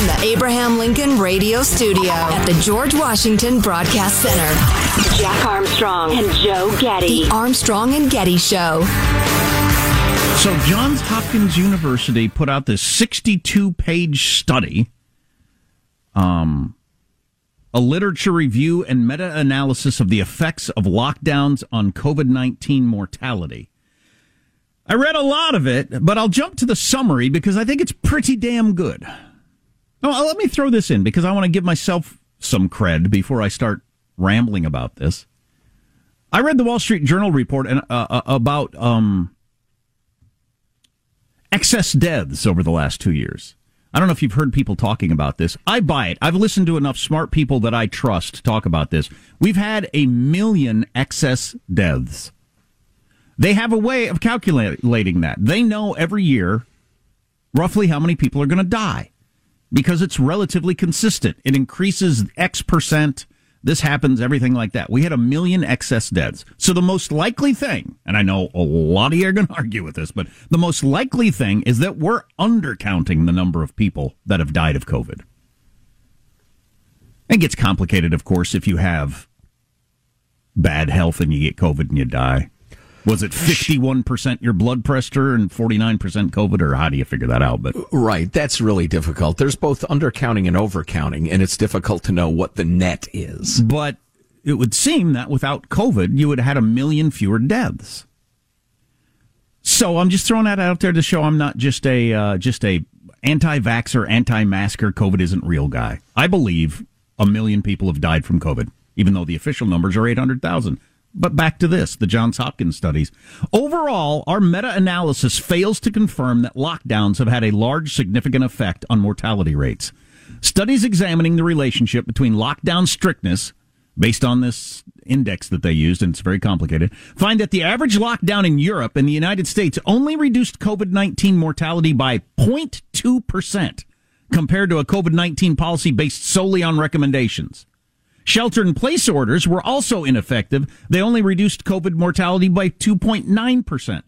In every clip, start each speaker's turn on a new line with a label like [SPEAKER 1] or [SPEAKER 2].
[SPEAKER 1] From the Abraham Lincoln Radio Studio at the George Washington Broadcast Center,
[SPEAKER 2] Jack Armstrong and Joe Getty.
[SPEAKER 1] The Armstrong and Getty Show.
[SPEAKER 3] So, Johns Hopkins University put out this 62 page study, um, a literature review and meta analysis of the effects of lockdowns on COVID 19 mortality. I read a lot of it, but I'll jump to the summary because I think it's pretty damn good. Oh, let me throw this in because I want to give myself some cred before I start rambling about this. I read the Wall Street Journal report and, uh, uh, about um, excess deaths over the last two years. I don't know if you've heard people talking about this. I buy it. I've listened to enough smart people that I trust talk about this. We've had a million excess deaths. They have a way of calculating that. They know every year roughly how many people are going to die because it's relatively consistent. It increases X percent. This happens, everything like that. We had a million excess deaths. So the most likely thing, and I know a lot of you are going to argue with this, but the most likely thing is that we're undercounting the number of people that have died of COVID. It gets complicated, of course, if you have bad health and you get COVID and you die. Was it 51% your blood pressure and 49% COVID, or how do you figure that out? But
[SPEAKER 4] Right. That's really difficult. There's both undercounting and overcounting, and it's difficult to know what the net is.
[SPEAKER 3] But it would seem that without COVID, you would have had a million fewer deaths. So I'm just throwing that out there to show I'm not just a uh, just a anti-vaxxer, anti-masker, COVID isn't real guy. I believe a million people have died from COVID, even though the official numbers are 800,000. But back to this, the Johns Hopkins studies. Overall, our meta-analysis fails to confirm that lockdowns have had a large significant effect on mortality rates. Studies examining the relationship between lockdown strictness, based on this index that they used, and it's very complicated, find that the average lockdown in Europe and the United States only reduced COVID-19 mortality by 0.2% compared to a COVID-19 policy based solely on recommendations. Shelter in place orders were also ineffective. They only reduced COVID mortality by 2.9%.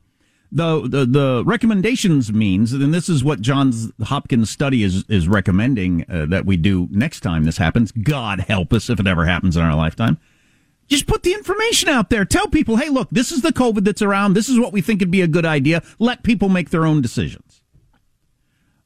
[SPEAKER 3] The, the, the recommendations means, and this is what Johns Hopkins study is, is recommending uh, that we do next time this happens. God help us if it ever happens in our lifetime. Just put the information out there. Tell people, hey, look, this is the COVID that's around. This is what we think would be a good idea. Let people make their own decisions.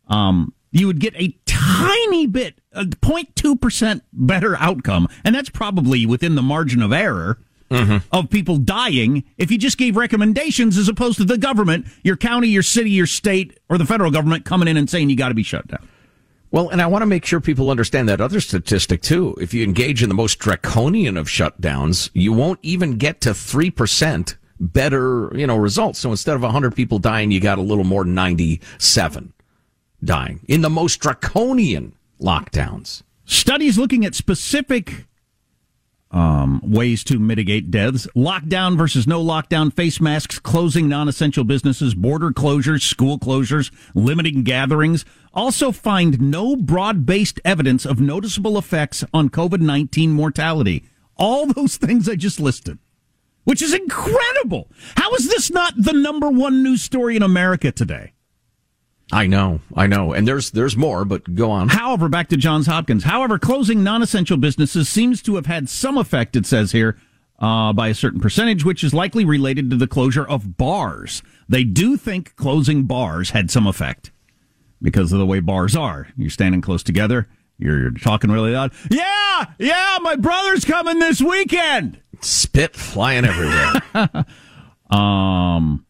[SPEAKER 3] Um, you would get a tiny bit, a 0.2% better outcome. And that's probably within the margin of error mm-hmm. of people dying if you just gave recommendations as opposed to the government, your county, your city, your state, or the federal government coming in and saying you got to be shut down.
[SPEAKER 4] Well, and I want to make sure people understand that other statistic too. If you engage in the most draconian of shutdowns, you won't even get to 3% better, you know, results. So instead of 100 people dying, you got a little more 97 dying in the most draconian lockdowns.
[SPEAKER 3] Studies looking at specific um, ways to mitigate deaths lockdown versus no lockdown, face masks, closing non essential businesses, border closures, school closures, limiting gatherings. Also, find no broad based evidence of noticeable effects on COVID 19 mortality. All those things I just listed, which is incredible. How is this not the number one news story in America today?
[SPEAKER 4] I know, I know, and there's there's more, but go on.
[SPEAKER 3] However, back to Johns Hopkins. However, closing non-essential businesses seems to have had some effect. It says here uh, by a certain percentage, which is likely related to the closure of bars. They do think closing bars had some effect because of the way bars are. You're standing close together. You're, you're talking really loud. Yeah, yeah, my brother's coming this weekend.
[SPEAKER 4] Spit flying everywhere.
[SPEAKER 3] um.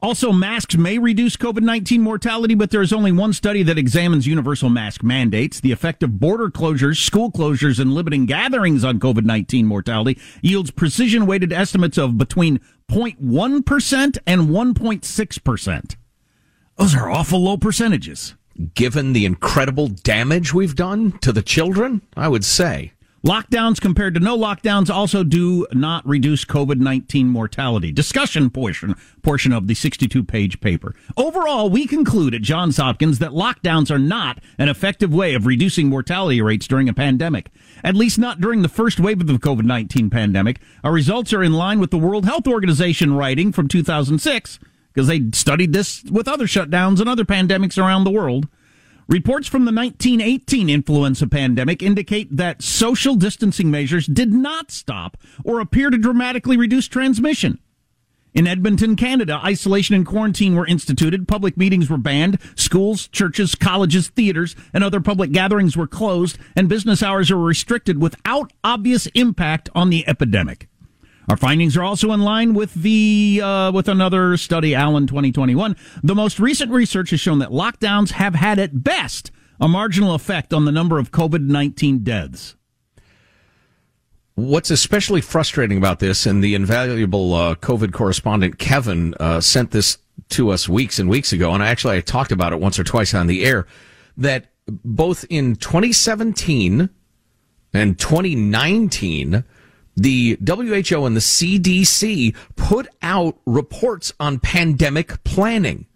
[SPEAKER 3] Also, masks may reduce COVID 19 mortality, but there is only one study that examines universal mask mandates. The effect of border closures, school closures, and limiting gatherings on COVID 19 mortality yields precision weighted estimates of between 0.1% and 1.6%. Those are awful low percentages.
[SPEAKER 4] Given the incredible damage we've done to the children, I would say.
[SPEAKER 3] Lockdowns compared to no lockdowns also do not reduce COVID 19 mortality. Discussion portion, portion of the 62 page paper. Overall, we conclude at Johns Hopkins that lockdowns are not an effective way of reducing mortality rates during a pandemic. At least not during the first wave of the COVID 19 pandemic. Our results are in line with the World Health Organization writing from 2006 because they studied this with other shutdowns and other pandemics around the world. Reports from the 1918 influenza pandemic indicate that social distancing measures did not stop or appear to dramatically reduce transmission. In Edmonton, Canada, isolation and quarantine were instituted, public meetings were banned, schools, churches, colleges, theaters, and other public gatherings were closed, and business hours were restricted without obvious impact on the epidemic. Our findings are also in line with the uh, with another study, Allen 2021. The most recent research has shown that lockdowns have had at best a marginal effect on the number of COVID 19 deaths.
[SPEAKER 4] What's especially frustrating about this, and the invaluable uh, COVID correspondent Kevin uh, sent this to us weeks and weeks ago, and actually I talked about it once or twice on the air, that both in 2017 and 2019, the WHO and the CDC put out reports on pandemic planning.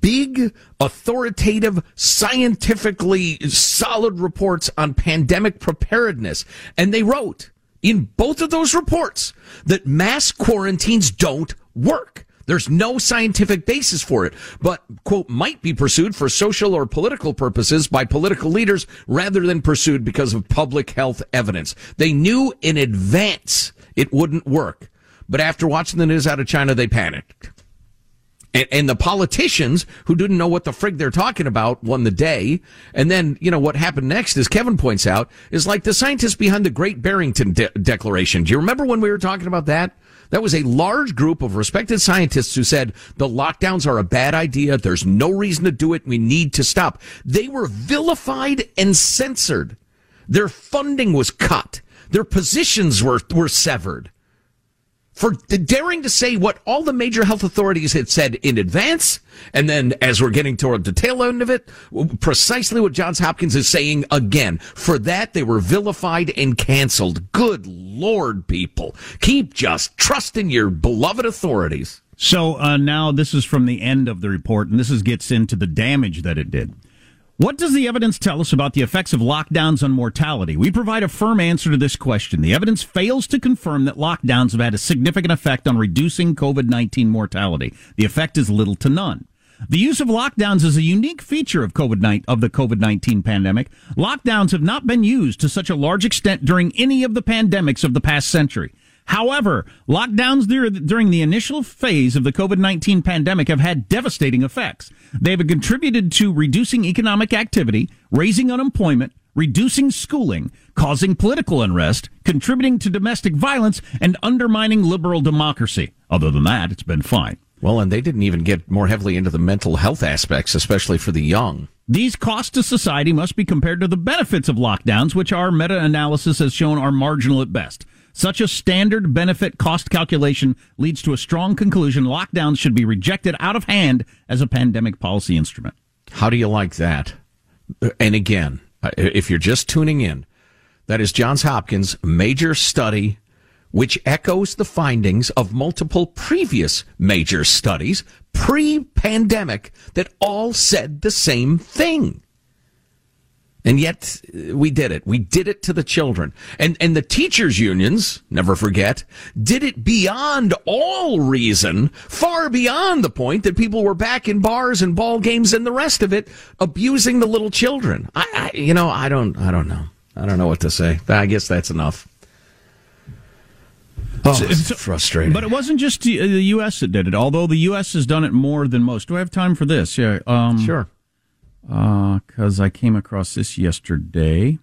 [SPEAKER 4] Big, authoritative, scientifically solid reports on pandemic preparedness. And they wrote in both of those reports that mass quarantines don't work. There's no scientific basis for it, but, quote, might be pursued for social or political purposes by political leaders rather than pursued because of public health evidence. They knew in advance it wouldn't work. But after watching the news out of China, they panicked. And, and, the politicians who didn't know what the frig they're talking about won the day. And then, you know, what happened next, as Kevin points out, is like the scientists behind the Great Barrington De- Declaration. Do you remember when we were talking about that? That was a large group of respected scientists who said the lockdowns are a bad idea. There's no reason to do it. We need to stop. They were vilified and censored. Their funding was cut. Their positions were, were severed for daring to say what all the major health authorities had said in advance. And then as we're getting toward the tail end of it, precisely what Johns Hopkins is saying again. For that, they were vilified and canceled. Good Lord, people. Keep just trusting your beloved authorities.
[SPEAKER 3] So uh, now this is from the end of the report, and this is, gets into the damage that it did. What does the evidence tell us about the effects of lockdowns on mortality? We provide a firm answer to this question. The evidence fails to confirm that lockdowns have had a significant effect on reducing COVID 19 mortality. The effect is little to none. The use of lockdowns is a unique feature of COVID of the COVID nineteen pandemic. Lockdowns have not been used to such a large extent during any of the pandemics of the past century. However, lockdowns during the initial phase of the COVID 19 pandemic have had devastating effects. They have contributed to reducing economic activity, raising unemployment, reducing schooling, causing political unrest, contributing to domestic violence, and undermining liberal democracy. Other than that, it's been fine.
[SPEAKER 4] Well, and they didn't even get more heavily into the mental health aspects, especially for the young.
[SPEAKER 3] These costs to society must be compared to the benefits of lockdowns, which our meta analysis has shown are marginal at best. Such a standard benefit cost calculation leads to a strong conclusion lockdowns should be rejected out of hand as a pandemic policy instrument.
[SPEAKER 4] How do you like that? And again, uh, if you're just tuning in, that is Johns Hopkins' major study, which echoes the findings of multiple previous major studies pre pandemic that all said the same thing. And yet we did it. We did it to the children. And, and the teachers unions, never forget, did it beyond all reason, far beyond the point that people were back in bars and ball games and the rest of it, abusing the little children. I, I you know, I don't, I don't know. I don't know what to say. I guess that's enough. Oh, it's, it's frustrating.
[SPEAKER 3] But it wasn't just the U.S. that did it, although the U.S. has done it more than most. Do I have time for this? Yeah.
[SPEAKER 4] Um, sure
[SPEAKER 3] because uh, I came across this yesterday.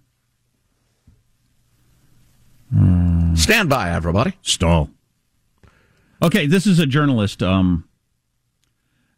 [SPEAKER 4] Uh, Stand by, everybody.
[SPEAKER 3] Stall. Okay, this is a journalist. Um,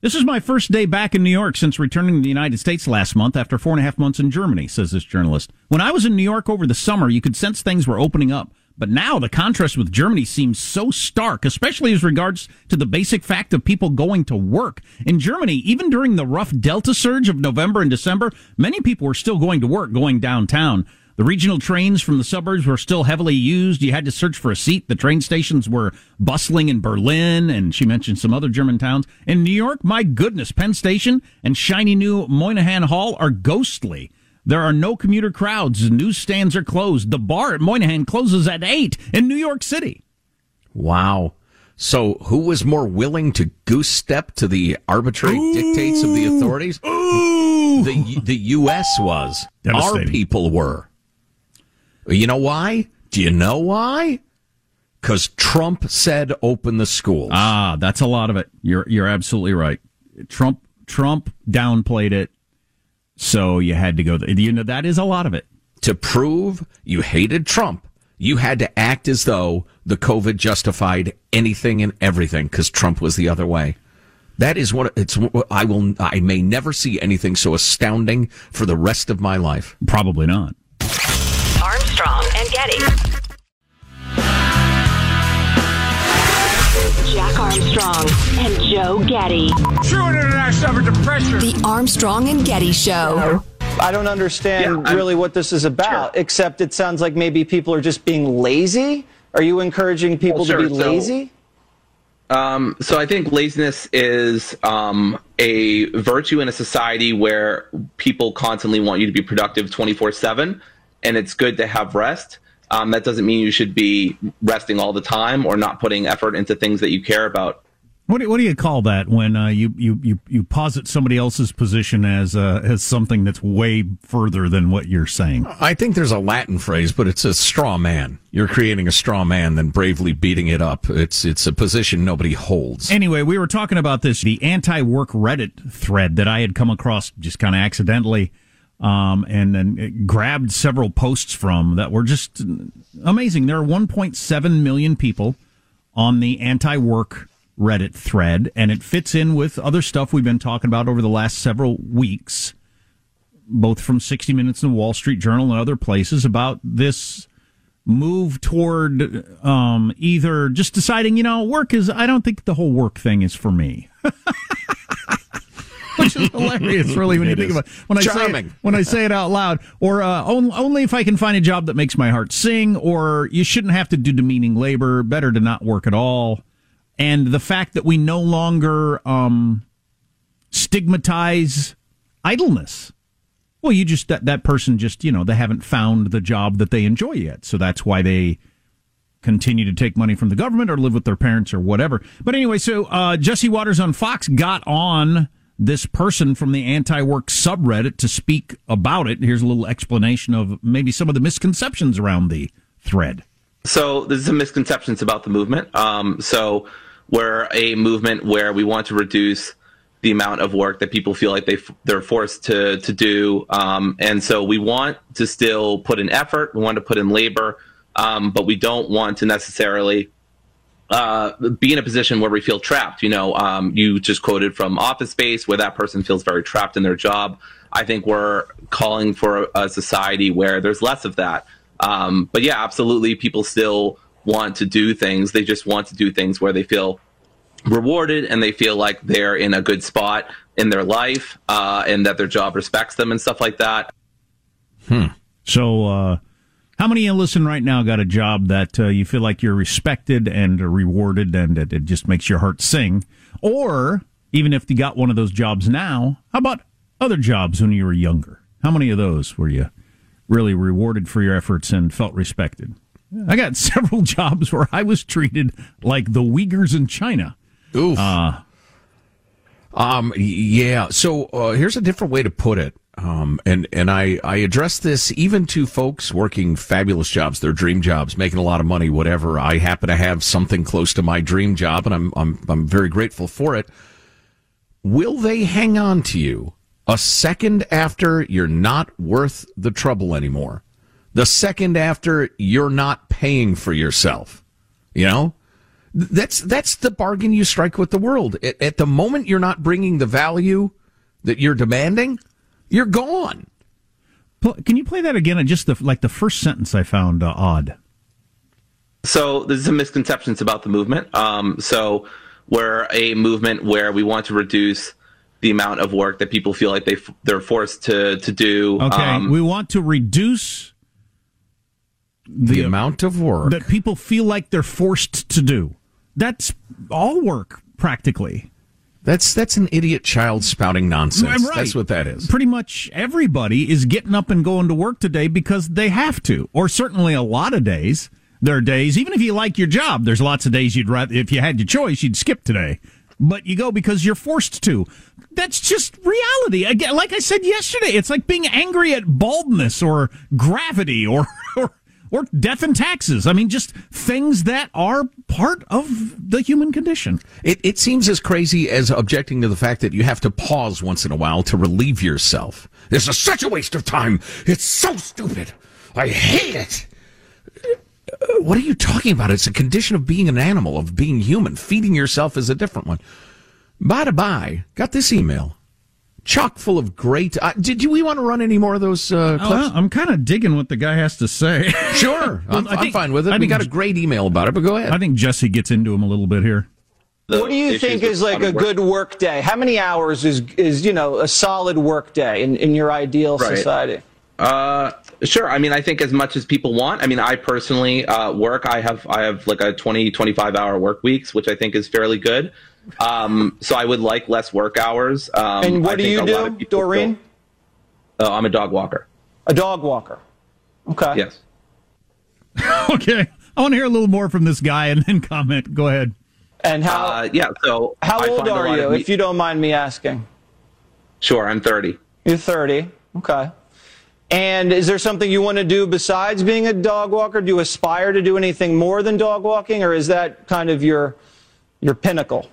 [SPEAKER 3] this is my first day back in New York since returning to the United States last month after four and a half months in Germany, says this journalist. When I was in New York over the summer, you could sense things were opening up. But now the contrast with Germany seems so stark, especially as regards to the basic fact of people going to work. In Germany, even during the rough Delta surge of November and December, many people were still going to work, going downtown. The regional trains from the suburbs were still heavily used. You had to search for a seat. The train stations were bustling in Berlin, and she mentioned some other German towns. In New York, my goodness, Penn Station and shiny new Moynihan Hall are ghostly. There are no commuter crowds. Newsstands are closed. The bar at Moynihan closes at 8 in New York City.
[SPEAKER 4] Wow. So, who was more willing to goose step to the arbitrary Ooh. dictates of the authorities?
[SPEAKER 3] Ooh.
[SPEAKER 4] The, the U.S. was. Our people were. You know why? Do you know why? Because Trump said open the schools.
[SPEAKER 3] Ah, that's a lot of it. You're you're absolutely right. Trump Trump downplayed it. So you had to go. You know that is a lot of it.
[SPEAKER 4] To prove you hated Trump, you had to act as though the COVID justified anything and everything because Trump was the other way. That is what it's. I will. I may never see anything so astounding for the rest of my life.
[SPEAKER 3] Probably not.
[SPEAKER 2] Armstrong and Getty. Jack Armstrong and Joe Getty.
[SPEAKER 1] True international effort to. The Armstrong and Getty Show.
[SPEAKER 5] I don't understand yeah, really what this is about, sure. except it sounds like maybe people are just being lazy. Are you encouraging people well, sure. to be so, lazy?
[SPEAKER 6] Um, so I think laziness is um, a virtue in a society where people constantly want you to be productive 24 7, and it's good to have rest. Um, that doesn't mean you should be resting all the time or not putting effort into things that you care about.
[SPEAKER 3] What do, what do you call that when uh, you, you, you, you posit somebody else's position as uh, as something that's way further than what you're saying?
[SPEAKER 4] I think there's a Latin phrase, but it's a straw man. You're creating a straw man, then bravely beating it up. It's it's a position nobody holds.
[SPEAKER 3] Anyway, we were talking about this the anti-work Reddit thread that I had come across just kind of accidentally um, and then grabbed several posts from that were just amazing. There are 1.7 million people on the anti-work Reddit thread, and it fits in with other stuff we've been talking about over the last several weeks, both from 60 Minutes and the Wall Street Journal and other places about this move toward um, either just deciding, you know, work is, I don't think the whole work thing is for me. which is hilarious, really, when you think about it. When I Charming. say it, when I say it out loud, or uh, only if I can find a job that makes my heart sing, or you shouldn't have to do demeaning labor. Better to not work at all. And the fact that we no longer um, stigmatize idleness. Well, you just that that person just you know they haven't found the job that they enjoy yet, so that's why they continue to take money from the government or live with their parents or whatever. But anyway, so uh, Jesse Watters on Fox got on this person from the anti-work subreddit to speak about it. Here's a little explanation of maybe some of the misconceptions around the thread.
[SPEAKER 6] So there's some misconceptions about the movement. Um, so we're a movement where we want to reduce the amount of work that people feel like they they're forced to to do, um, and so we want to still put in effort. We want to put in labor, um, but we don't want to necessarily uh, be in a position where we feel trapped. You know, um, you just quoted from Office Space, where that person feels very trapped in their job. I think we're calling for a society where there's less of that. Um, but yeah, absolutely, people still want to do things. They just want to do things where they feel rewarded and they feel like they're in a good spot in their life uh, and that their job respects them and stuff like that.
[SPEAKER 3] Hmm. So, uh, how many of you listen right now got a job that uh, you feel like you're respected and rewarded and it, it just makes your heart sing? Or even if you got one of those jobs now, how about other jobs when you were younger? How many of those were you really rewarded for your efforts and felt respected? I got several jobs where I was treated like the Uyghurs in China.
[SPEAKER 4] Oof.
[SPEAKER 3] Uh,
[SPEAKER 4] um, yeah. So uh, here's a different way to put it. Um, and and I I address this even to folks working fabulous jobs, their dream jobs, making a lot of money, whatever. I happen to have something close to my dream job, and I'm I'm I'm very grateful for it. Will they hang on to you a second after you're not worth the trouble anymore? The second after you're not paying for yourself, you know, that's that's the bargain you strike with the world. At, at the moment you're not bringing the value that you're demanding, you're gone.
[SPEAKER 3] Can you play that again? Just the like the first sentence I found uh, odd.
[SPEAKER 6] So there's some misconceptions about the movement. Um, so we're a movement where we want to reduce the amount of work that people feel like they they're forced to to do.
[SPEAKER 3] Okay, um, we want to reduce
[SPEAKER 4] the, the amount of work
[SPEAKER 3] that people feel like they're forced to do. That's all work practically.
[SPEAKER 4] That's that's an idiot child spouting nonsense.
[SPEAKER 3] Right.
[SPEAKER 4] That's what that is.
[SPEAKER 3] Pretty much everybody is getting up and going to work today because they have to, or certainly a lot of days. There are days, even if you like your job, there's lots of days you'd rather, if you had your choice, you'd skip today. But you go because you're forced to. That's just reality. Again, like I said yesterday, it's like being angry at baldness or gravity or, or or death and taxes. I mean, just things that are part of the human condition.
[SPEAKER 4] It, it seems as crazy as objecting to the fact that you have to pause once in a while to relieve yourself. This is such a waste of time. It's so stupid. I hate it. Uh, what are you talking about? It's a condition of being an animal, of being human. Feeding yourself is a different one. By the by, got this email chock full of great. Uh, did you, we want to run any more of those uh, clips?
[SPEAKER 3] Uh, I'm kind of digging what the guy has to say.
[SPEAKER 4] sure, I'm, think, I'm, fine with it. I we got a great email about it, but go ahead.
[SPEAKER 3] I think Jesse gets into him a little bit here.
[SPEAKER 5] what do you think is like a good work day? How many hours is is you know a solid work day in, in your ideal right. society?
[SPEAKER 6] Uh, sure. I mean, I think as much as people want. I mean, I personally uh, work. I have I have like a 20, 25 hour work weeks, which I think is fairly good. Um, so I would like less work hours. Um,
[SPEAKER 5] and what do you do, Doreen?
[SPEAKER 6] uh, I'm a dog walker.
[SPEAKER 5] A dog walker. Okay.
[SPEAKER 6] Yes.
[SPEAKER 3] okay. I want to hear a little more from this guy and then comment. Go ahead.
[SPEAKER 5] And how?
[SPEAKER 6] Uh, yeah. So
[SPEAKER 5] how old are you, me- if you don't mind me asking?
[SPEAKER 6] Sure, I'm 30.
[SPEAKER 5] You're 30. Okay. And is there something you want to do besides being a dog walker? Do you aspire to do anything more than dog walking, or is that kind of your your pinnacle?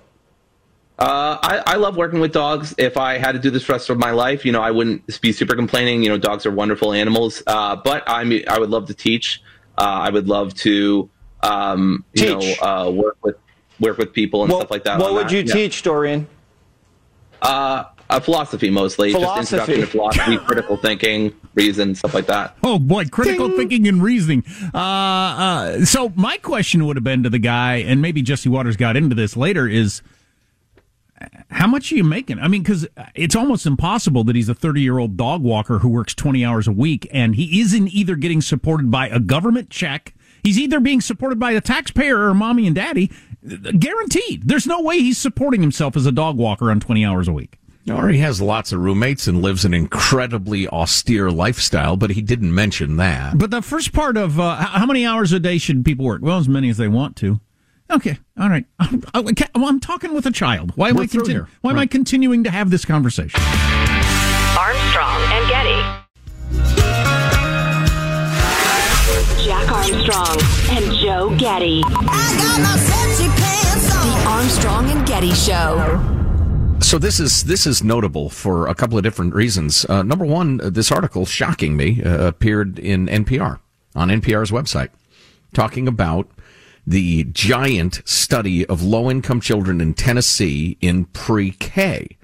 [SPEAKER 6] Uh, I, I, love working with dogs. If I had to do this for the rest of my life, you know, I wouldn't be super complaining. You know, dogs are wonderful animals. Uh, but I mean, I would love to teach. Uh, I would love to, um, you teach. know, uh, work with work with people and stuff like that.
[SPEAKER 5] What would
[SPEAKER 6] that.
[SPEAKER 5] you yeah. teach, Dorian?
[SPEAKER 6] Uh, philosophy mostly, philosophy. just introduction to philosophy, critical thinking, reason, stuff like that.
[SPEAKER 3] Oh boy, critical Ding. thinking and reasoning. Uh, uh, so my question would have been to the guy, and maybe Jesse Watters got into this later, is how much are you making? I mean, because it's almost impossible that he's a 30 year old dog walker who works 20 hours a week and he isn't either getting supported by a government check, he's either being supported by a taxpayer or mommy and daddy. Guaranteed. There's no way he's supporting himself as a dog walker on 20 hours a week.
[SPEAKER 4] Or he has lots of roommates and lives an incredibly austere lifestyle, but he didn't mention that.
[SPEAKER 3] But the first part of uh, how many hours a day should people work? Well, as many as they want to. Okay, all right. I'm, I'm talking with a child. Why am
[SPEAKER 4] We're
[SPEAKER 3] I
[SPEAKER 4] through
[SPEAKER 3] continu-
[SPEAKER 4] here.
[SPEAKER 3] Why am I continuing to have this conversation?
[SPEAKER 2] Armstrong and Getty. Jack Armstrong and Joe Getty.
[SPEAKER 1] The Armstrong and Getty Show.
[SPEAKER 4] So this is this is notable for a couple of different reasons. Uh, number one, uh, this article, shocking me, uh, appeared in NPR on NPR's website, talking about the giant study of low income children in Tennessee in pre K.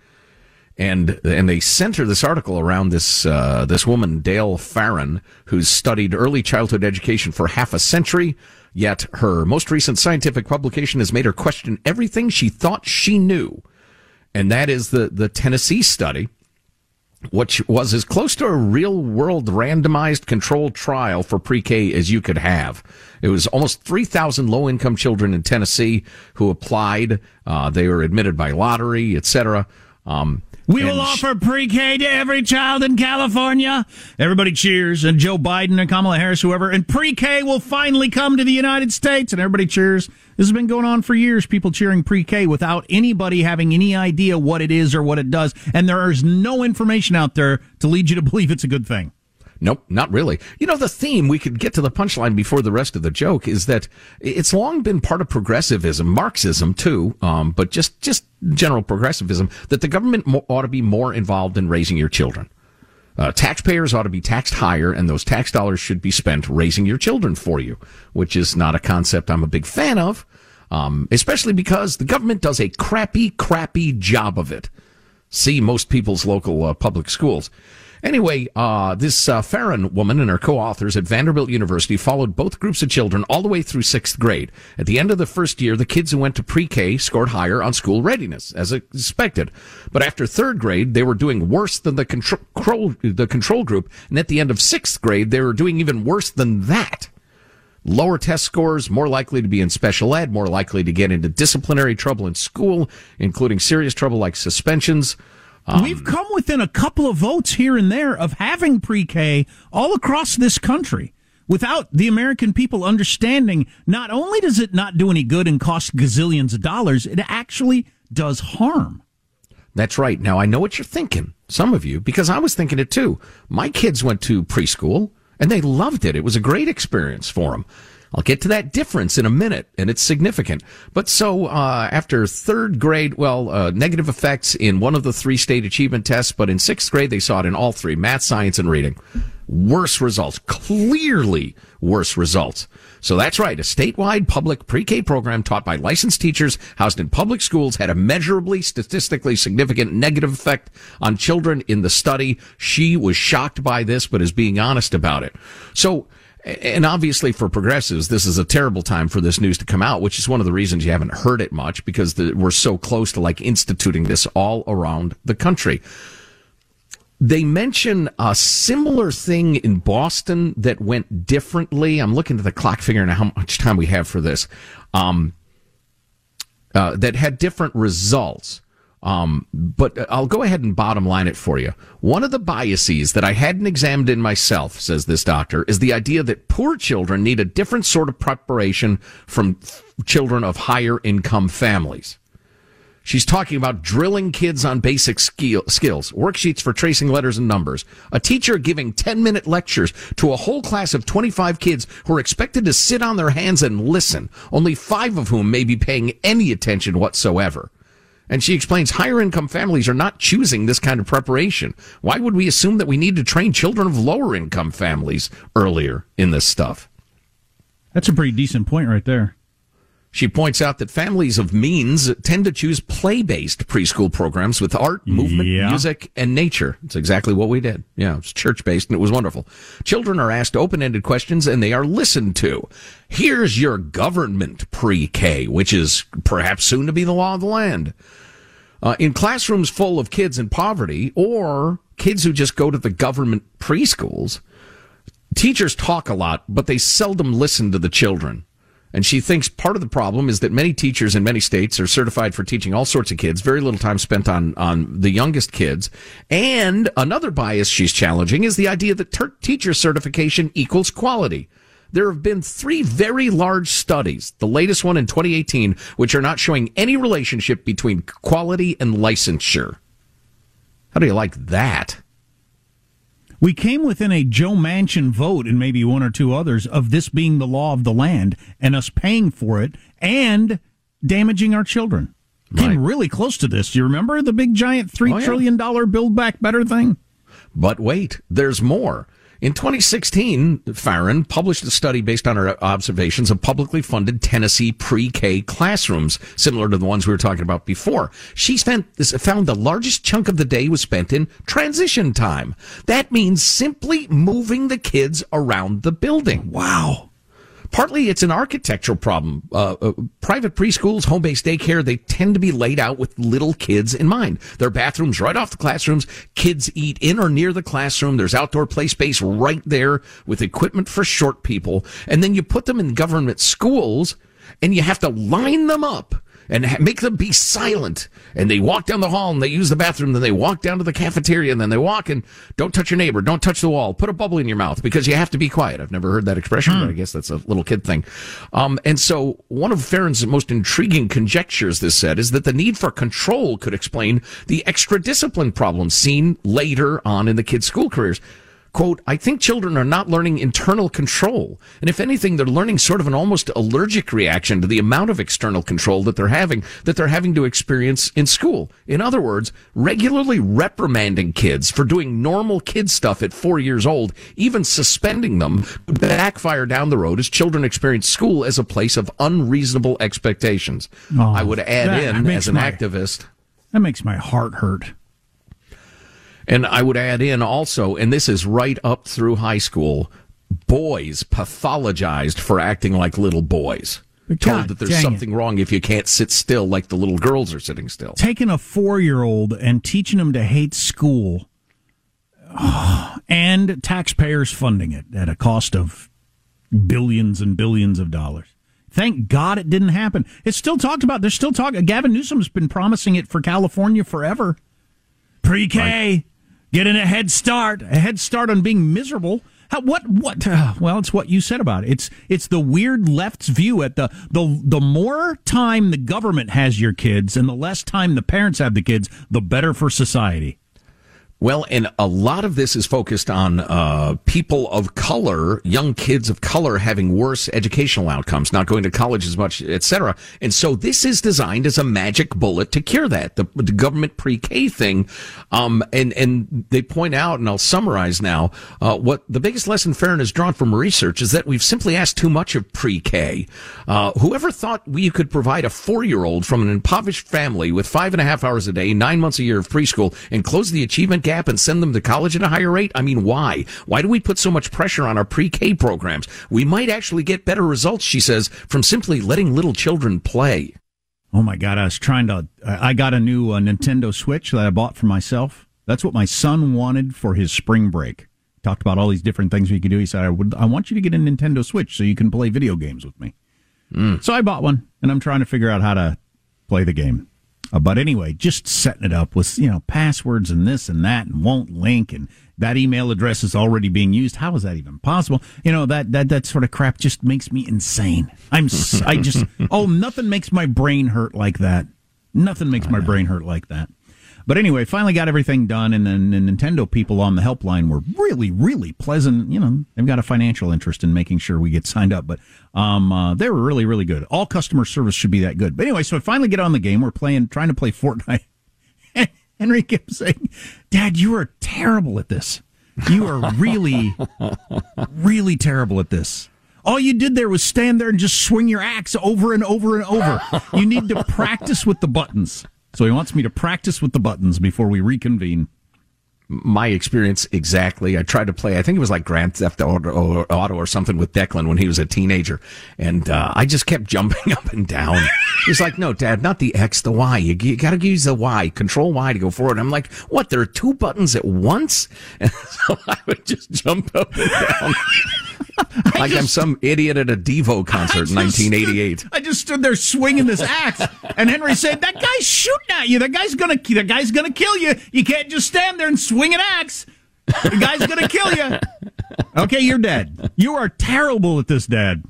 [SPEAKER 4] And and they center this article around this uh, this woman Dale Farran, who's studied early childhood education for half a century. Yet her most recent scientific publication has made her question everything she thought she knew, and that is the the Tennessee study, which was as close to a real world randomized controlled trial for pre-K as you could have. It was almost 3,000 low income children in Tennessee who applied. Uh, they were admitted by lottery, etc. Um,
[SPEAKER 3] We will offer pre-K to every child in California. Everybody cheers, and Joe Biden and Kamala Harris, whoever, and pre-K will finally come to the United States, and everybody cheers. This has been going on for years. People cheering pre-K without anybody having any idea what it is or what it does, and there is no information out there to lead you to believe it's a good thing.
[SPEAKER 4] Nope, not really. You know, the theme, we could get to the punchline before the rest of the joke, is that it's long been part of progressivism, Marxism too, um, but just, just general progressivism, that the government ought to be more involved in raising your children. Uh, taxpayers ought to be taxed higher, and those tax dollars should be spent raising your children for you, which is not a concept I'm a big fan of, um, especially because the government does a crappy, crappy job of it. See most people's local uh, public schools. Anyway, uh, this uh, Farran woman and her co-authors at Vanderbilt University followed both groups of children all the way through sixth grade. At the end of the first year, the kids who went to pre-K scored higher on school readiness, as expected. But after third grade, they were doing worse than the the control group, and at the end of sixth grade, they were doing even worse than that. Lower test scores, more likely to be in special ed, more likely to get into disciplinary trouble in school, including serious trouble like suspensions.
[SPEAKER 3] We've um, come within a couple of votes here and there of having pre-K all across this country without the American people understanding not only does it not do any good and cost gazillions of dollars, it actually does harm.
[SPEAKER 4] That's right. Now I know what you're thinking, some of you, because I was thinking it too. My kids went to preschool and they loved it. It was a great experience for them. I'll get to that difference in a minute, and it's significant. But so uh, after third grade, well, uh, negative effects in one of the three state achievement tests, but in sixth grade they saw it in all three: math, science, and reading. Worse results, clearly worse results. So that's right. A statewide public pre-K program taught by licensed teachers housed in public schools had a measurably statistically significant negative effect on children in the study. She was shocked by this, but is being honest about it. So, and obviously for progressives, this is a terrible time for this news to come out, which is one of the reasons you haven't heard it much because the, we're so close to like instituting this all around the country. They mention a similar thing in Boston that went differently. I'm looking at the clock figuring out how much time we have for this. Um, uh, that had different results. Um, but I'll go ahead and bottom line it for you. One of the biases that I hadn't examined in myself, says this doctor, is the idea that poor children need a different sort of preparation from children of higher income families. She's talking about drilling kids on basic skill, skills, worksheets for tracing letters and numbers, a teacher giving 10 minute lectures to a whole class of 25 kids who are expected to sit on their hands and listen, only five of whom may be paying any attention whatsoever. And she explains higher income families are not choosing this kind of preparation. Why would we assume that we need to train children of lower income families earlier in this stuff?
[SPEAKER 3] That's a pretty decent point right there.
[SPEAKER 4] She points out that families of means tend to choose play based preschool programs with art, movement,
[SPEAKER 3] Yeah.
[SPEAKER 4] music, and nature. It's exactly what we did. Yeah, it's church based and it was wonderful. Children are asked open ended questions and they are listened to. Here's your government pre K, which is perhaps soon to be the law of the land. Uh, in classrooms full of kids in poverty or kids who just go to the government preschools, teachers talk a lot, but they seldom listen to the children. And she thinks part of the problem is that many teachers in many states are certified for teaching all sorts of kids, very little time spent on, on the youngest kids. And another bias she's challenging is the idea that ter- teacher certification equals quality. There have been three very large studies, the latest one in 2018, which are not showing any relationship between quality and licensure. How do you like that?
[SPEAKER 3] We came within a Joe Manchin vote and maybe one or two others of this being the law of the land and us paying for it and damaging our children. Came
[SPEAKER 4] Right.
[SPEAKER 3] really close to this. Do you remember the big giant three
[SPEAKER 4] Oh, yeah.
[SPEAKER 3] trillion dollar build back better thing?
[SPEAKER 4] But wait, there's more. In 2016, Farran published a study based on her observations of publicly funded Tennessee pre-K classrooms, similar to the ones we were talking about before. She spent this, found the largest chunk of the day was spent in transition time. That means simply moving the kids around the building.
[SPEAKER 3] Wow.
[SPEAKER 4] Partly it's an architectural problem. Uh, uh, private preschools, home based daycare, they tend to be laid out with little kids in mind. Their bathrooms right off the classrooms. Kids eat in or near the classroom. There's outdoor play space right there with equipment for short people. And then you put them in government schools and you have to line them up and ha- make them be silent. And they walk down the hall and they use the bathroom. Then they walk down to the cafeteria and then they walk and don't touch your neighbor. Don't touch the wall. Put a bubble in your mouth because you have to be quiet. I've never heard that expression, but I guess that's a little kid thing. Um, and so one of Farran's most intriguing conjectures, this said, is that the need for control could explain the extra discipline problems seen later on in the kids' school careers. Quote, I think children are not learning internal control. And if anything, they're learning sort of an almost allergic reaction to the amount of external control that they're having, that they're having to experience in school. In other words, regularly reprimanding kids for doing normal kid stuff at four years old, even suspending them, backfire down the road as children experience school as a place of unreasonable expectations.
[SPEAKER 3] Oh,
[SPEAKER 4] I would add in, as an
[SPEAKER 3] my-
[SPEAKER 4] activist,
[SPEAKER 3] That makes my heart hurt.
[SPEAKER 4] And I would add in also, and this is right up through high school, boys pathologized for acting like little boys. Told that there's
[SPEAKER 3] dang it.
[SPEAKER 4] something wrong if you can't sit still like the little girls are sitting still.
[SPEAKER 3] Taking a four year old and teaching him to hate school and taxpayers funding it at a cost of billions and billions of dollars. Thank God it didn't happen. It's still talked about. There's still talk. Gavin Newsom's been promising it for California forever. Pre K, getting a head start, a head start on being miserable. How, what? What? Uh, well, it's what you said about it. It's it's the weird left's view at the the the more time the government has your kids and the less time the parents have the kids, the better for society.
[SPEAKER 4] Well, and a lot of this is focused on uh, people of color, young kids of color having worse educational outcomes, not going to college as much, etc. And so this is designed as a magic bullet to cure that. The, the government pre-K thing, um, and and they point out, and I'll summarize now, uh, what the biggest lesson Farran has drawn from research is that we've simply asked too much of pre-K. Uh, whoever thought we could provide a four-year-old from an impoverished family with five and a half hours a day, nine months a year of preschool, and close the achievement gap and send them to college at a higher rate? I mean, why? Why do we put so much pressure on our pre-K programs? We might actually get better results, she says, from simply letting little children play.
[SPEAKER 3] Oh my God! I was trying to. I got a new uh, Nintendo Switch that I bought for myself. That's what my son wanted for his spring break. Talked about all these different things we could do. He said, "I would. I want you to get a Nintendo Switch so you can play video games with me." So I bought one, and I'm trying to figure out how to play the game. Uh, but anyway, just setting it up with you know passwords and this and that, and won't link, and that email address is already being used. How is that even possible? You know that that that sort of crap just makes me insane. I'm I just oh nothing makes my brain hurt like that. Nothing makes my brain hurt like that. But anyway, finally got everything done, and then the Nintendo people on the helpline were really, really pleasant. You know, they've got a financial interest in making sure we get signed up, but um, uh, they were really, really good. All customer service should be that good. But anyway, so I finally get on the game. We're playing, trying to play Fortnite. Henry kept saying, "Dad, you are terrible at this. You are really, really terrible at this." All you did there was stand there and just swing your axe over and over and over. You need to practice with the buttons. So he wants me to practice with the buttons before we reconvene.
[SPEAKER 4] my experience exactly. I tried to play, I think it was like Grand Theft Auto or, something with Declan when he was a teenager. And uh, I just kept jumping up and down. He's like, no, Dad, not the X, the Y. You, you got to use the Y, Control Y to go forward. I'm like, what? There are two buttons at once? And so I would just jump up and down. like I'm some idiot at a Devo concert in 1988.
[SPEAKER 3] Stood, I just stood there swinging this axe, and Henry said, "That guy's shooting at you. That guy's gonna, that guy's gonna kill you. You can't just stand there and swing an axe. The guy's gonna kill you." Okay, you're dead. You are terrible at this, Dad.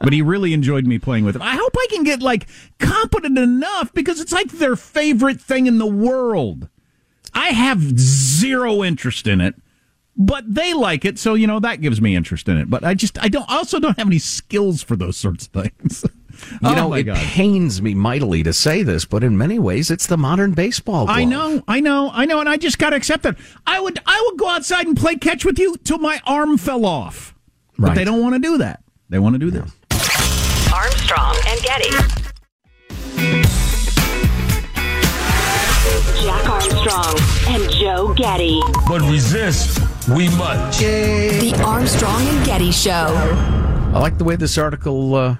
[SPEAKER 3] But he really enjoyed me playing with it. I hope I can get like competent enough because it's like their favorite thing in the world. I have zero interest in it, but they like it, so you know that gives me interest in it. But I just I don't I also don't have any skills for those sorts of things.
[SPEAKER 4] You
[SPEAKER 3] Oh,
[SPEAKER 4] know, it
[SPEAKER 3] God.
[SPEAKER 4] pains me mightily to say this, but in many ways, it's the modern baseball. Glove.
[SPEAKER 3] I know, I know, I know, and I just got to accept that. I would, I would go outside and play catch with you till my arm fell off. But
[SPEAKER 4] Right.
[SPEAKER 3] they don't want to do that. They want to do this.
[SPEAKER 2] Armstrong and Getty. Jack Armstrong and Joe Getty.
[SPEAKER 7] But resist, we must.
[SPEAKER 1] The Armstrong and Getty Show.
[SPEAKER 4] I like the way this article uh,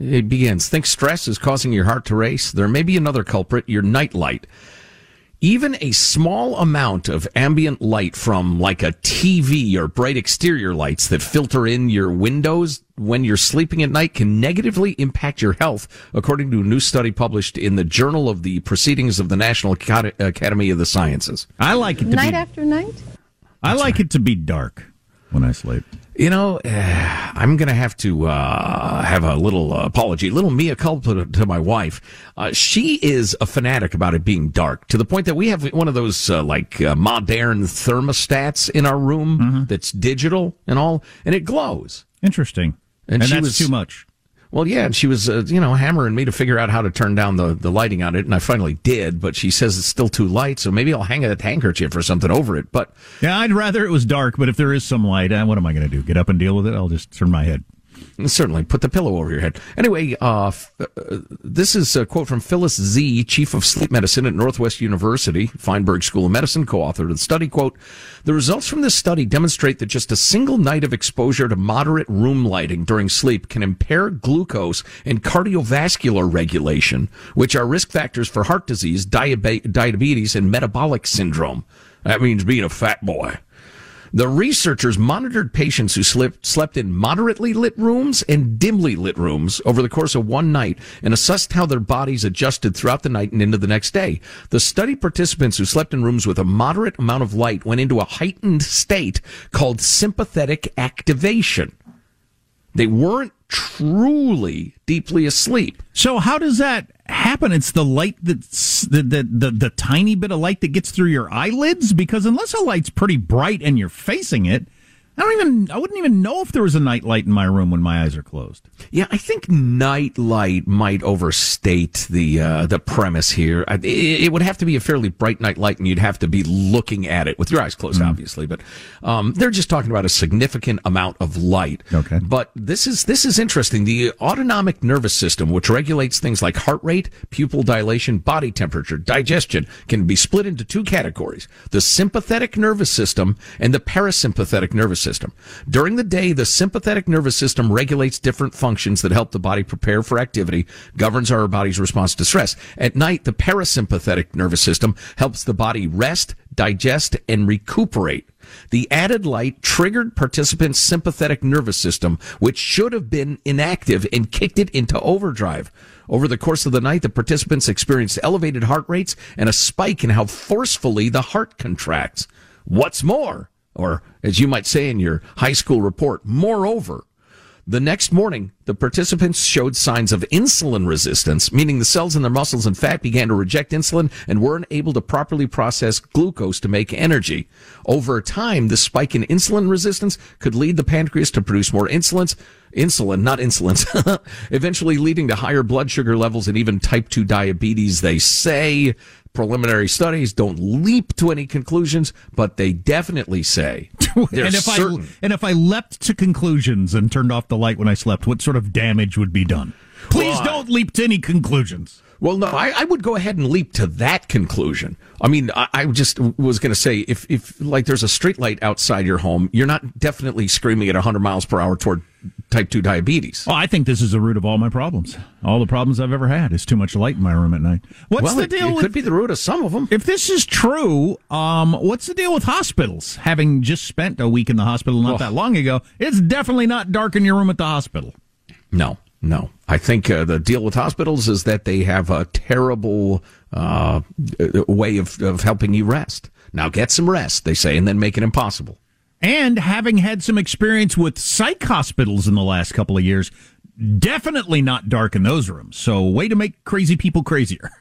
[SPEAKER 4] it begins. Think stress is causing your heart to race? There may be another culprit, your night light. Even a small amount of ambient light from like a TV or bright exterior lights that filter in your windows when you're sleeping at night can negatively impact your health, according to a new study published in the Journal of the Proceedings of the National Academy of the Sciences.
[SPEAKER 3] I like it to
[SPEAKER 8] Night
[SPEAKER 3] be.
[SPEAKER 8] after night?
[SPEAKER 3] I like it to be dark when I sleep.
[SPEAKER 4] You know, eh, I'm going to have to uh, have a little uh, apology, a little mea culpa to, to my wife. Uh, she is a fanatic about it being dark to the point that we have one of those uh, like uh, modern thermostats in our room that's digital and all, and it glows.
[SPEAKER 3] Interesting.
[SPEAKER 4] And,
[SPEAKER 3] And that's
[SPEAKER 4] was
[SPEAKER 3] too much.
[SPEAKER 4] Well, yeah, and she was, uh, you know, hammering me to figure out how to turn down the, the lighting on it, and I finally did. But she says it's still too light, so maybe I'll hang a handkerchief or something over it. But
[SPEAKER 3] Yeah, I'd rather it was dark, but if there is some light, uh, what am I going to do? Get up and deal with it? I'll just turn my head.
[SPEAKER 4] Certainly, put the pillow over your head. Anyway, uh, f- uh, this is a quote from Phyllis Zee, chief of sleep medicine at Northwest University, Feinberg School of Medicine, co-author of the study. Quote: The results from this study demonstrate that just a single night of exposure to moderate room lighting during sleep can impair glucose and cardiovascular regulation, which are risk factors for heart disease, diabe- diabetes, and metabolic syndrome. That means being a fat boy. The researchers monitored patients who slept, slept in moderately lit rooms and dimly lit rooms over the course of one night and assessed how their bodies adjusted throughout the night and into the next day. The study participants who slept in rooms with a moderate amount of light went into a heightened state called sympathetic activation. They weren't truly deeply asleep.
[SPEAKER 3] So how does that happen? It's the light that's the, the the the tiny bit of light that gets through your eyelids because unless a light's pretty bright and you're facing it, I don't even I wouldn't even know if there was a night light in my room when my eyes are closed.
[SPEAKER 4] Yeah, I think night light might overstate the uh, the premise here. I- It, it would have to be a fairly bright night light, and you'd have to be looking at it with your eyes closed, obviously. But um, they're just talking about a significant amount of light.
[SPEAKER 3] Okay.
[SPEAKER 4] But this is this is interesting. The autonomic nervous system, which regulates things like heart rate, pupil dilation, body temperature, digestion, can be split into two categories: the sympathetic nervous system and the parasympathetic nervous system. During the day, the sympathetic nervous system regulates different functions that help the body prepare for activity, governs our body's response to stress. At night, the parasympathetic nervous system helps the body rest, digest, and recuperate. The added light triggered participants' sympathetic nervous system, which should have been inactive and kicked it into overdrive. Over the course of the night, the participants experienced elevated heart rates and a spike in how forcefully the heart contracts. What's more, or as you might say in your high school report, moreover, the next morning, the participants showed signs of insulin resistance, meaning the cells in their muscles and fat began to reject insulin and weren't able to properly process glucose to make energy. Over time, the spike in insulin resistance could lead the pancreas to produce more insulin, insulin, not insulins, eventually leading to higher blood sugar levels and even type 2 diabetes, they say. Preliminary studies don't leap to any conclusions, but they definitely say they're
[SPEAKER 3] and if
[SPEAKER 4] certain.
[SPEAKER 3] I and if I leapt to conclusions and turned off the light when I slept, what sort of damage would be done? Please
[SPEAKER 4] Well,
[SPEAKER 3] don't leap to any conclusions.
[SPEAKER 4] Well, no, I, I would go ahead and leap to that conclusion. I mean, I, I just was going to say if, if like there's a street light outside your home, you're not definitely screaming at 100 miles per hour toward type 2 diabetes.
[SPEAKER 3] Well, I think this is the root of all my problems. All the problems I've ever had is too much light in my room at night. What's
[SPEAKER 4] well,
[SPEAKER 3] the deal
[SPEAKER 4] it
[SPEAKER 3] with
[SPEAKER 4] could be the root of some of them.
[SPEAKER 3] If this is true, um, what's the deal with hospitals? Having just spent a week in the hospital not
[SPEAKER 4] Oh.
[SPEAKER 3] that long ago, it's definitely not dark in your room at the hospital.
[SPEAKER 4] No, no. I think uh, the deal with hospitals is that they have a terrible uh, uh, way of, of helping you rest. Now get some rest, they say, and then make it impossible.
[SPEAKER 3] And having had some experience with psych hospitals in the last couple of years, definitely not dark in those rooms. So, way to make crazy people crazier.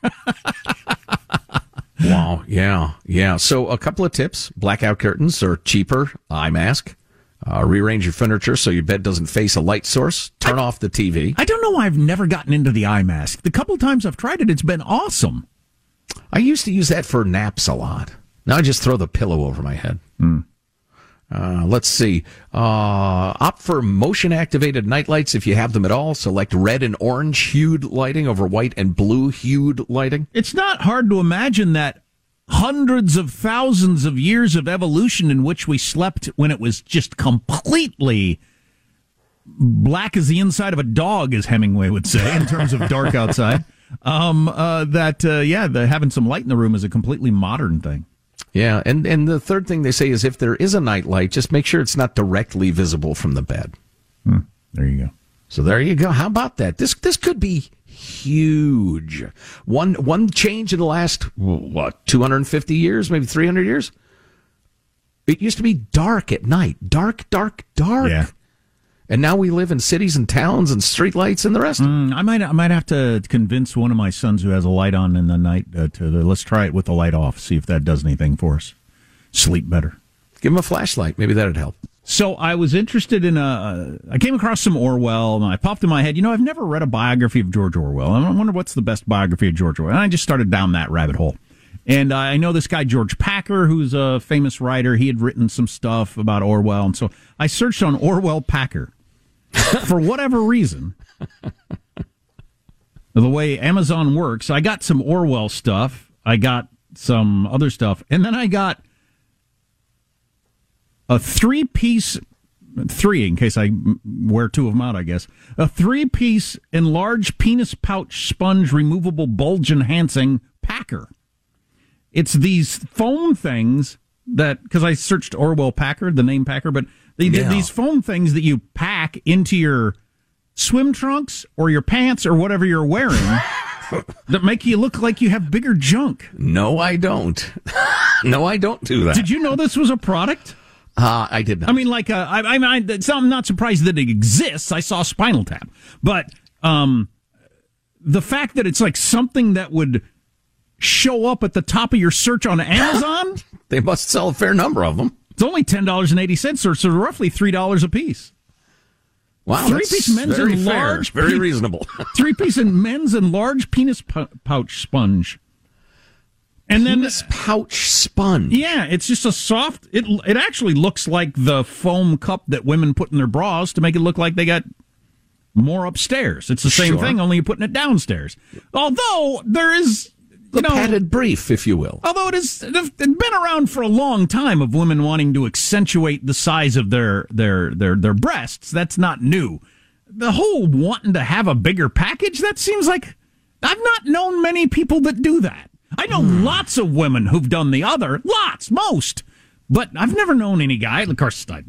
[SPEAKER 4] Wow. Yeah. Yeah. So a couple of tips: blackout curtains are cheaper. Eye mask. Uh, rearrange your furniture so your bed doesn't face a light source. Turn off the TV.
[SPEAKER 3] I don't know why I've never gotten into the eye mask. The couple times I've tried it, it's been awesome.
[SPEAKER 4] I used to use that for naps a lot. Now I just throw the pillow over my head. Uh, let's see. Uh, opt for motion activated nightlights if you have them at all. Select red and orange hued lighting over white and blue hued lighting.
[SPEAKER 3] It's not hard to imagine that hundreds of thousands of years of evolution in which we slept when it was just completely black as the inside of a dog, as Hemingway would say, in terms of dark outside. Um, uh, that uh, yeah, the, having some light in the room is a completely modern thing.
[SPEAKER 4] Yeah, and and the third thing they say is if there is a night light, just make sure it's not directly visible from the bed.
[SPEAKER 3] Hmm, there you go.
[SPEAKER 4] So there you go. How about that? This this could be huge. One one change in the last what 250 years, maybe 300 years. It used to be dark at night, dark, dark, dark.
[SPEAKER 3] Yeah.
[SPEAKER 4] And now we live in cities and towns and streetlights and the rest.
[SPEAKER 3] Mm, I might I might have to convince one of my sons who has a light on in the night uh, to let's try it with the light off, see if that does anything for us. Sleep better.
[SPEAKER 4] Give him a flashlight. Maybe that'd help.
[SPEAKER 3] So I was interested in a. I came across some Orwell, and I popped in my head. You know, I've never read a biography of George Orwell. and I wonder what's the best biography of George Orwell. And I just started down that rabbit hole. And I know this guy George Packer, who's a famous writer. He had written some stuff about Orwell, and so I searched on Orwell Packer. For whatever reason, the way Amazon works, I got some Orwell stuff. I got some other stuff, and then I got a three piece three in case I wear two of them out, I guess. A three piece enlarged penis pouch sponge removable bulge enhancing packer. It's these foam things that because I searched Orwell Packer, the name Packer, but they,
[SPEAKER 4] Yeah.
[SPEAKER 3] these foam things that you pack into your swim trunks or your pants or whatever you're wearing that make you look like you have bigger junk.
[SPEAKER 4] No, I don't. no, I don't do that.
[SPEAKER 3] Did you know this was a product?
[SPEAKER 4] Uh, I did not.
[SPEAKER 3] I mean, like, uh, I, I mean, it's, I'm not surprised that it exists. I saw Spinal Tap, but um, the fact that it's like something that would show up at the top of your search on Amazon,
[SPEAKER 4] they must sell a fair number of them.
[SPEAKER 3] It's only ten dollars and eighty cents, or so roughly three dollars a piece.
[SPEAKER 4] Wow,
[SPEAKER 3] Three piece men's
[SPEAKER 4] very
[SPEAKER 3] and
[SPEAKER 4] fair,
[SPEAKER 3] large
[SPEAKER 4] very
[SPEAKER 3] pe-
[SPEAKER 4] reasonable.
[SPEAKER 3] Three piece and men's and large penis pou- pouch sponge, and then
[SPEAKER 4] Penis pouch sponge.
[SPEAKER 3] Yeah, it's just a soft. It it actually looks like the foam cup that women put in their bras to make it look like they got more upstairs. It's the same
[SPEAKER 4] Sure.
[SPEAKER 3] thing, only you're putting it downstairs. Although there is,
[SPEAKER 4] The
[SPEAKER 3] you know,
[SPEAKER 4] padded brief, if you will.
[SPEAKER 3] although it is it's been around for a long time of women wanting to accentuate the size of their their their their breasts. That's not new. The whole wanting to have a bigger package that seems like I've not known many people that do that. I know hmm. lots of women who've done the other, lots, most, but I've never known any guy. Of course, I,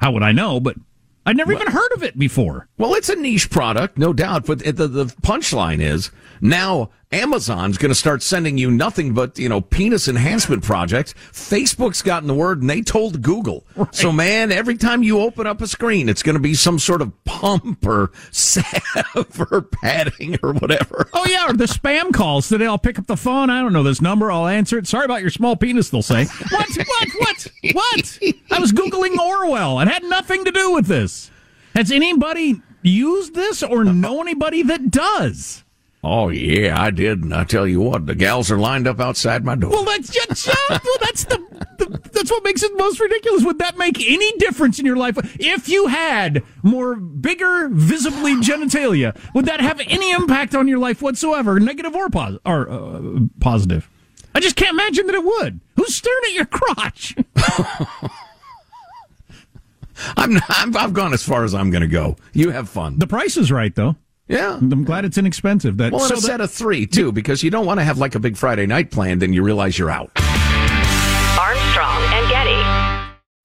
[SPEAKER 3] how would I know? But I'd never even heard of it before.
[SPEAKER 4] Well, it's a niche product, no doubt. But the, the punchline is now Amazon's going to start sending you nothing but you know penis enhancement projects. Facebook's gotten the word, and they told Google. So, man, every time you open up a screen, it's going to be some sort of pump or salve or padding or whatever.
[SPEAKER 3] Oh yeah, or the spam calls today. I'll pick up the phone. I don't know this number. I'll answer it. Sorry about your small penis. They'll say. What? What? What? What? I was googling Orwell. It had nothing to do with this. Has anybody used this or know anybody that does?
[SPEAKER 4] Oh yeah, I did. And I tell you what, the gals are lined up outside my door.
[SPEAKER 3] Well, that's just well, that's the, the that's what makes it most ridiculous. Would that make any difference in your life if you had more bigger, visibly genitalia? Would that have any impact on your life whatsoever, negative or pos- or uh, positive? I just can't imagine that it would. Who's staring at your crotch?
[SPEAKER 4] I'm, not, I'm I've gone as far as I'm going to go. You have fun.
[SPEAKER 3] The price is right, though.
[SPEAKER 4] Yeah,
[SPEAKER 3] I'm glad it's inexpensive. That
[SPEAKER 4] well,
[SPEAKER 3] so
[SPEAKER 4] a
[SPEAKER 3] that-
[SPEAKER 4] set of three too, because you don't want to have like a big Friday night planned and you realize you're out.